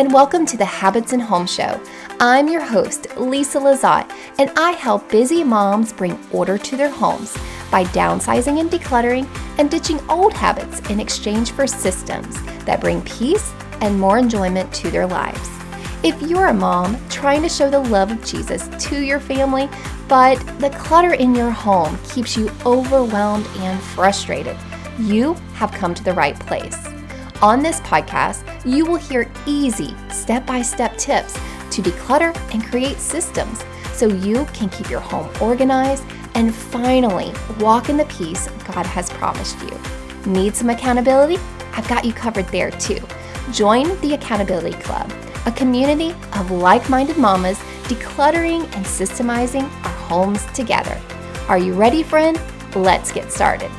and welcome to the Habits and Home Show. I'm your host, Lisa Lazat, and I help busy moms bring order to their homes by downsizing and decluttering and ditching old habits in exchange for systems that bring peace and more enjoyment to their lives. If you're a mom trying to show the love of Jesus to your family, but the clutter in your home keeps you overwhelmed and frustrated, you have come to the right place. On this podcast, you will hear easy step by step tips to declutter and create systems so you can keep your home organized and finally walk in the peace God has promised you. Need some accountability? I've got you covered there too. Join the Accountability Club, a community of like minded mamas decluttering and systemizing our homes together. Are you ready, friend? Let's get started.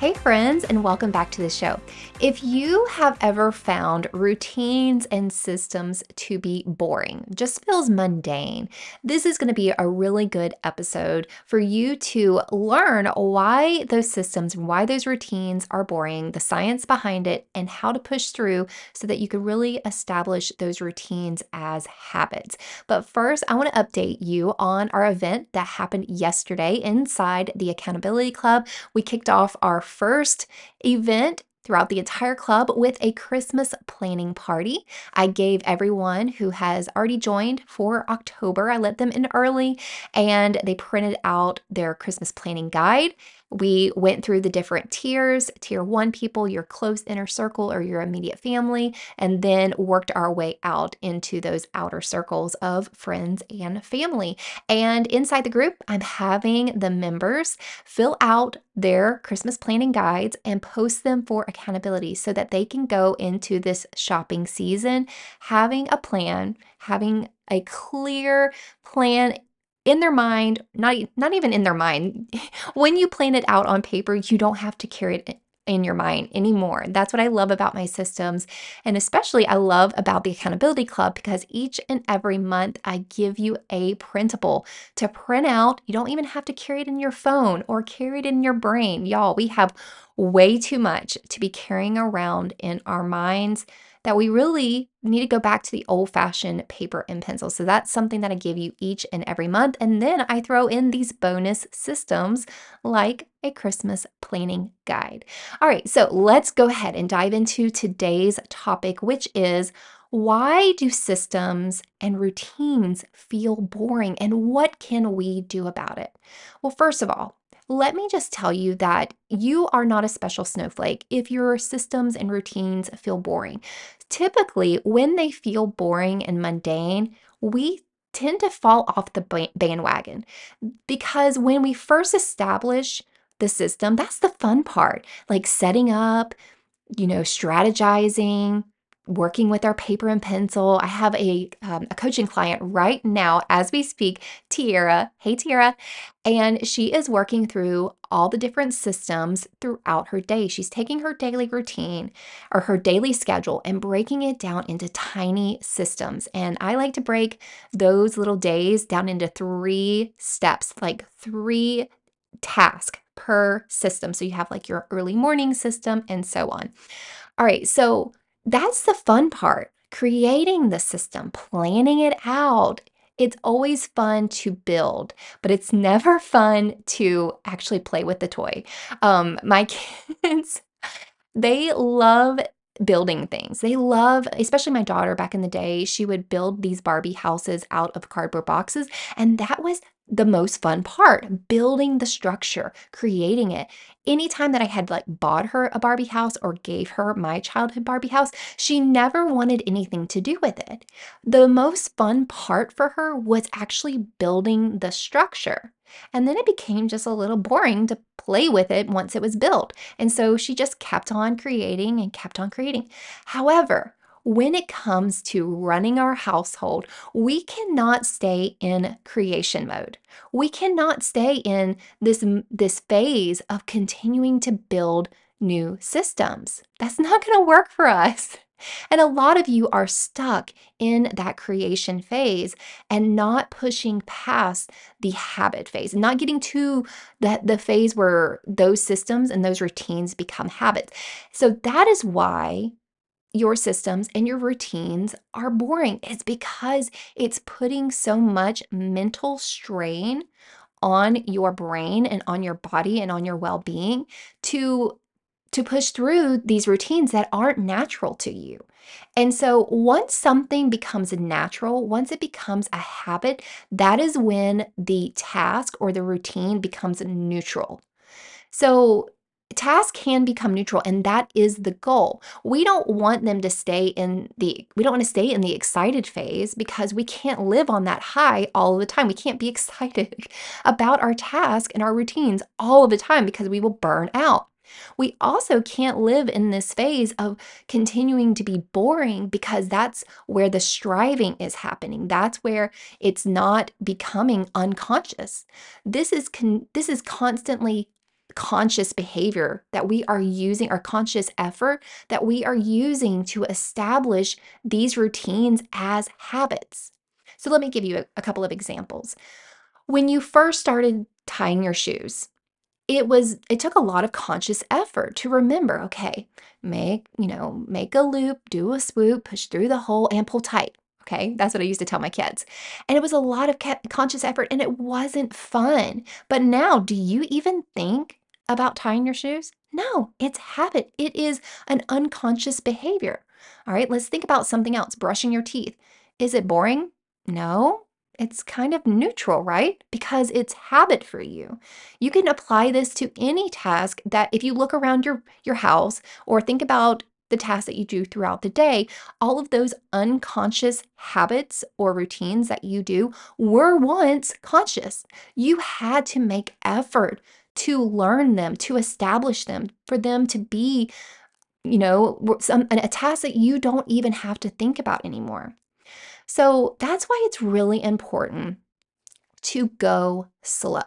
Hey, friends, and welcome back to the show. If you have ever found routines and systems to be boring, just feels mundane, this is going to be a really good episode for you to learn why those systems and why those routines are boring, the science behind it, and how to push through so that you can really establish those routines as habits. But first, I want to update you on our event that happened yesterday inside the Accountability Club. We kicked off our first event throughout the entire club with a Christmas planning party. I gave everyone who has already joined for October, I let them in early and they printed out their Christmas planning guide. We went through the different tiers tier one people, your close inner circle or your immediate family, and then worked our way out into those outer circles of friends and family. And inside the group, I'm having the members fill out their Christmas planning guides and post them for accountability so that they can go into this shopping season having a plan, having a clear plan in their mind, not not even in their mind. when you plan it out on paper, you don't have to carry it in your mind anymore. That's what I love about my systems. And especially, I love about the Accountability Club because each and every month I give you a printable to print out. You don't even have to carry it in your phone or carry it in your brain. Y'all, we have way too much to be carrying around in our minds that we really need to go back to the old fashioned paper and pencil. So that's something that I give you each and every month. And then I throw in these bonus systems like a Christmas planning guide. All right, so let's go ahead and dive into today's topic, which is why do systems and routines feel boring and what can we do about it? Well, first of all, let me just tell you that you are not a special snowflake if your systems and routines feel boring. Typically, when they feel boring and mundane, we tend to fall off the bandwagon because when we first establish the system, that's the fun part, like setting up, you know, strategizing, working with our paper and pencil. I have a, um, a coaching client right now as we speak, Tiara. Hey, Tiara. And she is working through all the different systems throughout her day. She's taking her daily routine or her daily schedule and breaking it down into tiny systems. And I like to break those little days down into three steps, like three tasks per system. So you have like your early morning system and so on. All right. So that's the fun part. Creating the system, planning it out. It's always fun to build, but it's never fun to actually play with the toy. Um, my kids, they love building things. They love, especially my daughter back in the day, she would build these Barbie houses out of cardboard boxes. And that was the most fun part building the structure, creating it. Anytime that I had like bought her a Barbie house or gave her my childhood Barbie house, she never wanted anything to do with it. The most fun part for her was actually building the structure. And then it became just a little boring to play with it once it was built. And so she just kept on creating and kept on creating. However, when it comes to running our household, we cannot stay in creation mode. We cannot stay in this, this phase of continuing to build new systems. That's not going to work for us. And a lot of you are stuck in that creation phase and not pushing past the habit phase, and not getting to the, the phase where those systems and those routines become habits. So that is why your systems and your routines are boring. It's because it's putting so much mental strain on your brain and on your body and on your well-being to to push through these routines that aren't natural to you. And so once something becomes natural, once it becomes a habit, that is when the task or the routine becomes neutral. So tasks can become neutral and that is the goal. We don't want them to stay in the we don't want to stay in the excited phase because we can't live on that high all the time. We can't be excited about our task and our routines all of the time because we will burn out. We also can't live in this phase of continuing to be boring because that's where the striving is happening. That's where it's not becoming unconscious. This is con- this is constantly conscious behavior that we are using, our conscious effort that we are using to establish these routines as habits. So let me give you a, a couple of examples. When you first started tying your shoes, it was it took a lot of conscious effort to remember, okay, make, you know, make a loop, do a swoop, push through the hole and pull tight. Okay, that's what I used to tell my kids. And it was a lot of conscious effort and it wasn't fun. But now, do you even think about tying your shoes? No, it's habit. It is an unconscious behavior. All right, let's think about something else brushing your teeth. Is it boring? No, it's kind of neutral, right? Because it's habit for you. You can apply this to any task that if you look around your, your house or think about the tasks that you do throughout the day, all of those unconscious habits or routines that you do were once conscious. You had to make effort to learn them, to establish them, for them to be, you know, some, a task that you don't even have to think about anymore. So that's why it's really important to go slow.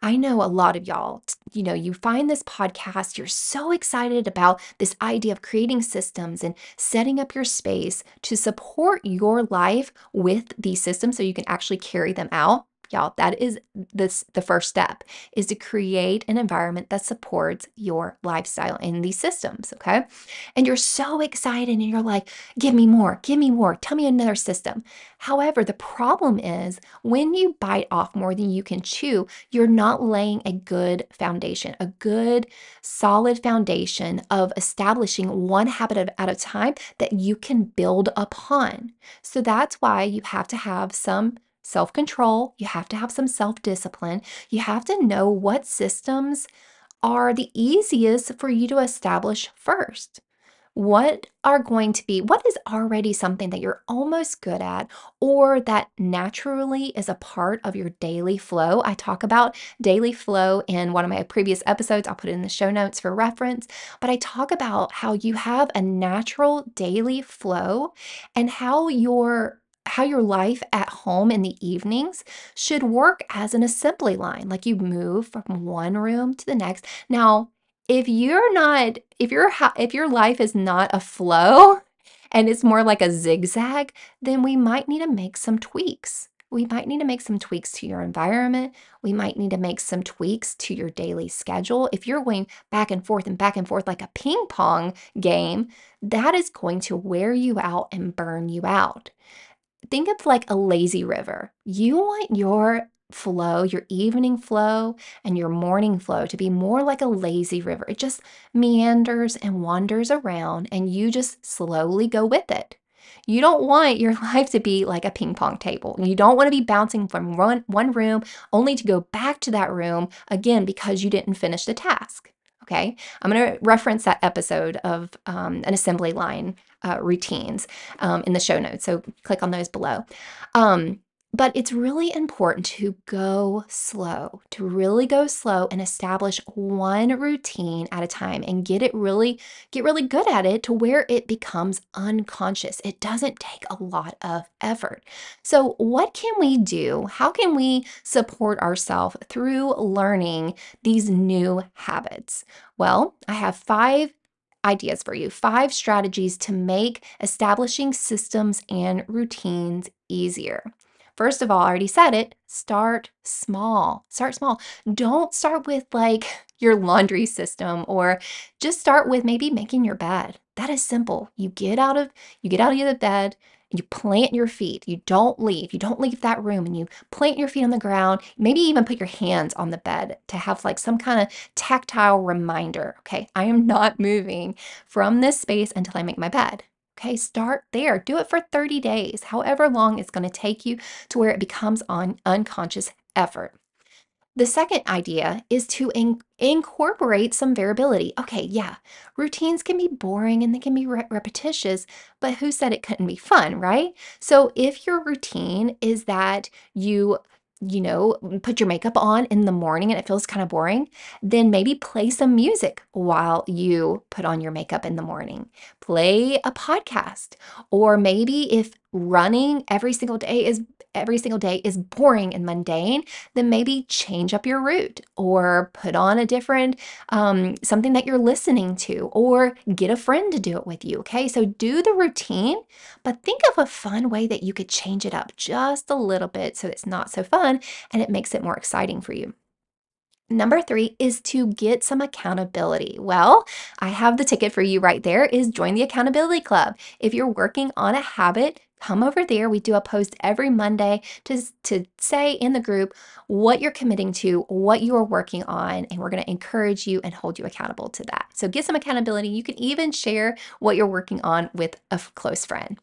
I know a lot of y'all, you know, you find this podcast, you're so excited about this idea of creating systems and setting up your space to support your life with these systems so you can actually carry them out y'all that is this the first step is to create an environment that supports your lifestyle in these systems okay? And you're so excited and you're like give me more give me more tell me another system. However the problem is when you bite off more than you can chew you're not laying a good foundation a good solid foundation of establishing one habit at a time that you can build upon. So that's why you have to have some self control, you have to have some self discipline, you have to know what systems are the easiest for you to establish first. What are going to be, what is already something that you're almost good at or that naturally is a part of your daily flow? I talk about daily flow in one of my previous episodes. I'll put it in the show notes for reference. But I talk about how you have a natural daily flow and how your how your life at home in the evenings should work as an assembly line. Like you move from one room to the next. Now, if you're not, if your if your life is not a flow and it's more like a zigzag, then we might need to make some tweaks. We might need to make some tweaks to your environment. We might need to make some tweaks to your daily schedule. If you're going back and forth and back and forth like a ping pong game, that is going to wear you out and burn you out think of like a lazy river. You want your flow, your evening flow, and your morning flow to be more like a lazy river. It just meanders and wanders around, and you just slowly go with it. You don't want your life to be like a ping pong table. You don't want to be bouncing from one, one room only to go back to that room again because you didn't finish the task. Okay, I'm going to reference that episode of um, an assembly line uh, routines um, in the show notes. So click on those below. Um, but it's really important to go slow, to really go slow and establish one routine at a time and get it really, get really good at it to where it becomes unconscious. It doesn't take a lot of effort. So, what can we do? How can we support ourselves through learning these new habits? Well, I have five ideas for you five strategies to make establishing systems and routines easier. First of all, I already said it, start small. Start small. Don't start with like your laundry system or just start with maybe making your bed. That is simple. You get out of you get out of the bed, you plant your feet. You don't leave. You don't leave that room and you plant your feet on the ground. Maybe even put your hands on the bed to have like some kind of tactile reminder. Okay, I am not moving from this space until I make my bed. Okay, start there. Do it for 30 days, however long it's going to take you to where it becomes on unconscious effort. The second idea is to in- incorporate some variability. Okay, yeah, routines can be boring and they can be re- repetitious, but who said it couldn't be fun, right? So if your routine is that you you know, put your makeup on in the morning and it feels kind of boring, then maybe play some music while you put on your makeup in the morning. Play a podcast. Or maybe if running every single day is every single day is boring and mundane, then maybe change up your route or put on a different um, something that you're listening to or get a friend to do it with you. Okay, so do the routine, but think of a fun way that you could change it up just a little bit so it's not so fun and it makes it more exciting for you. Number three is to get some accountability. Well, I have the ticket for you right there is join the accountability club. If you're working on a habit, come over there. We do a post every Monday to, to say in the group what you're committing to, what you are working on, and we're going to encourage you and hold you accountable to that. So get some accountability. You can even share what you're working on with a close friend.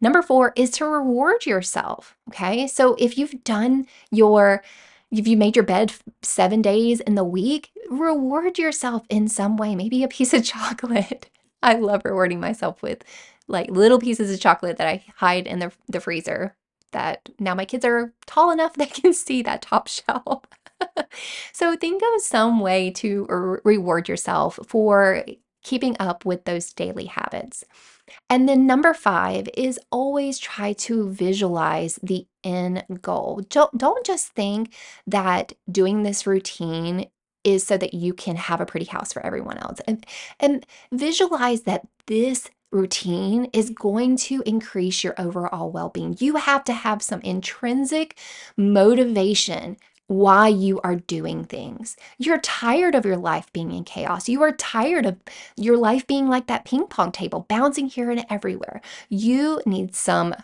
Number four is to reward yourself. Okay. So if you've done your if you made your bed seven days in the week, reward yourself in some way, maybe a piece of chocolate. I love rewarding myself with like little pieces of chocolate that I hide in the, the freezer that now my kids are tall enough they can see that top shelf. so think of some way to re- reward yourself for keeping up with those daily habits. And then number five is always try to visualize the end goal. Don't, don't just think that doing this routine is so that you can have a pretty house for everyone else. And, and visualize that this routine is going to increase your overall well being. You have to have some intrinsic motivation why you are doing things. You're tired of your life being in chaos. You are tired of your life being like that ping pong table, bouncing here and everywhere. You need some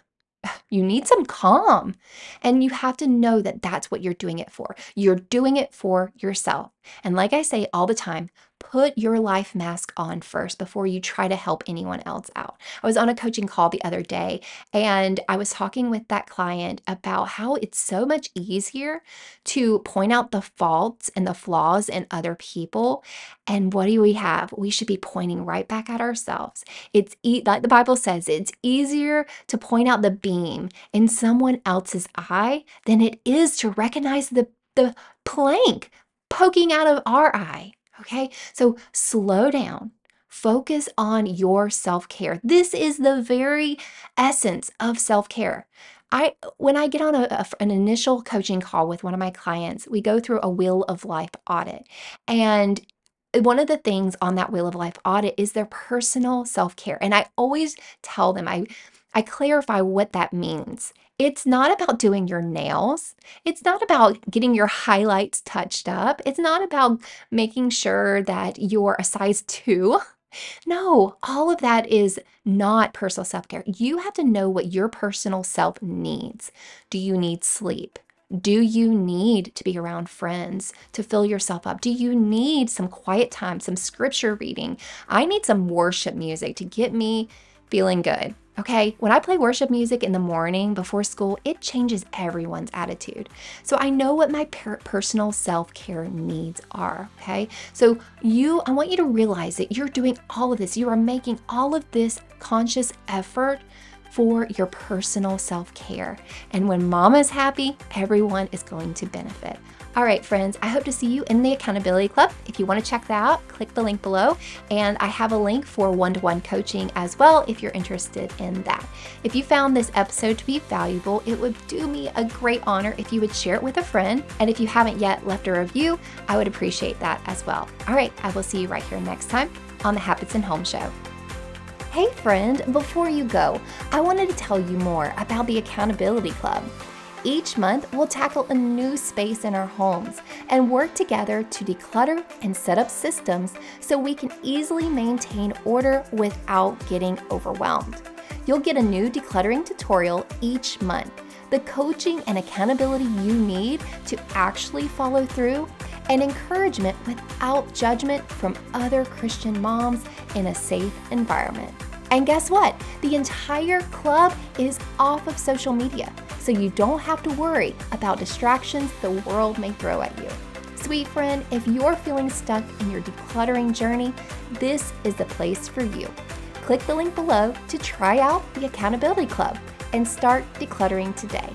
you need some calm. And you have to know that that's what you're doing it for. You're doing it for yourself. And like I say all the time, put your life mask on first before you try to help anyone else out. I was on a coaching call the other day and I was talking with that client about how it's so much easier to point out the faults and the flaws in other people. And what do we have? We should be pointing right back at ourselves. It's e- like the Bible says, it's easier to point out the beam in someone else's eye than it is to recognize the the plank poking out of our eye. Okay, so slow down. Focus on your self care. This is the very essence of self care. I when I get on a, a, an initial coaching call with one of my clients, we go through a wheel of life audit. And one of the things on that wheel of life audit is their personal self-care. And I always tell them I I clarify what that means. It's not about doing your nails. It's not about getting your highlights touched up. It's not about making sure that you're a size two. No, all of that is not personal self care. You have to know what your personal self needs. Do you need sleep? Do you need to be around friends to fill yourself up? Do you need some quiet time, some scripture reading? I need some worship music to get me feeling good. Okay, when I play worship music in the morning before school, it changes everyone's attitude. So I know what my per- personal self care needs are. Okay, so you, I want you to realize that you're doing all of this, you are making all of this conscious effort for your personal self care. And when mama's happy, everyone is going to benefit. All right, friends, I hope to see you in the Accountability Club. If you want to check that out, click the link below. And I have a link for one to one coaching as well if you're interested in that. If you found this episode to be valuable, it would do me a great honor if you would share it with a friend. And if you haven't yet left a review, I would appreciate that as well. All right, I will see you right here next time on the Habits and Home Show. Hey, friend, before you go, I wanted to tell you more about the Accountability Club. Each month, we'll tackle a new space in our homes and work together to declutter and set up systems so we can easily maintain order without getting overwhelmed. You'll get a new decluttering tutorial each month, the coaching and accountability you need to actually follow through, and encouragement without judgment from other Christian moms in a safe environment. And guess what? The entire club is off of social media so you don't have to worry about distractions the world may throw at you. Sweet friend, if you're feeling stuck in your decluttering journey, this is the place for you. Click the link below to try out the Accountability Club and start decluttering today.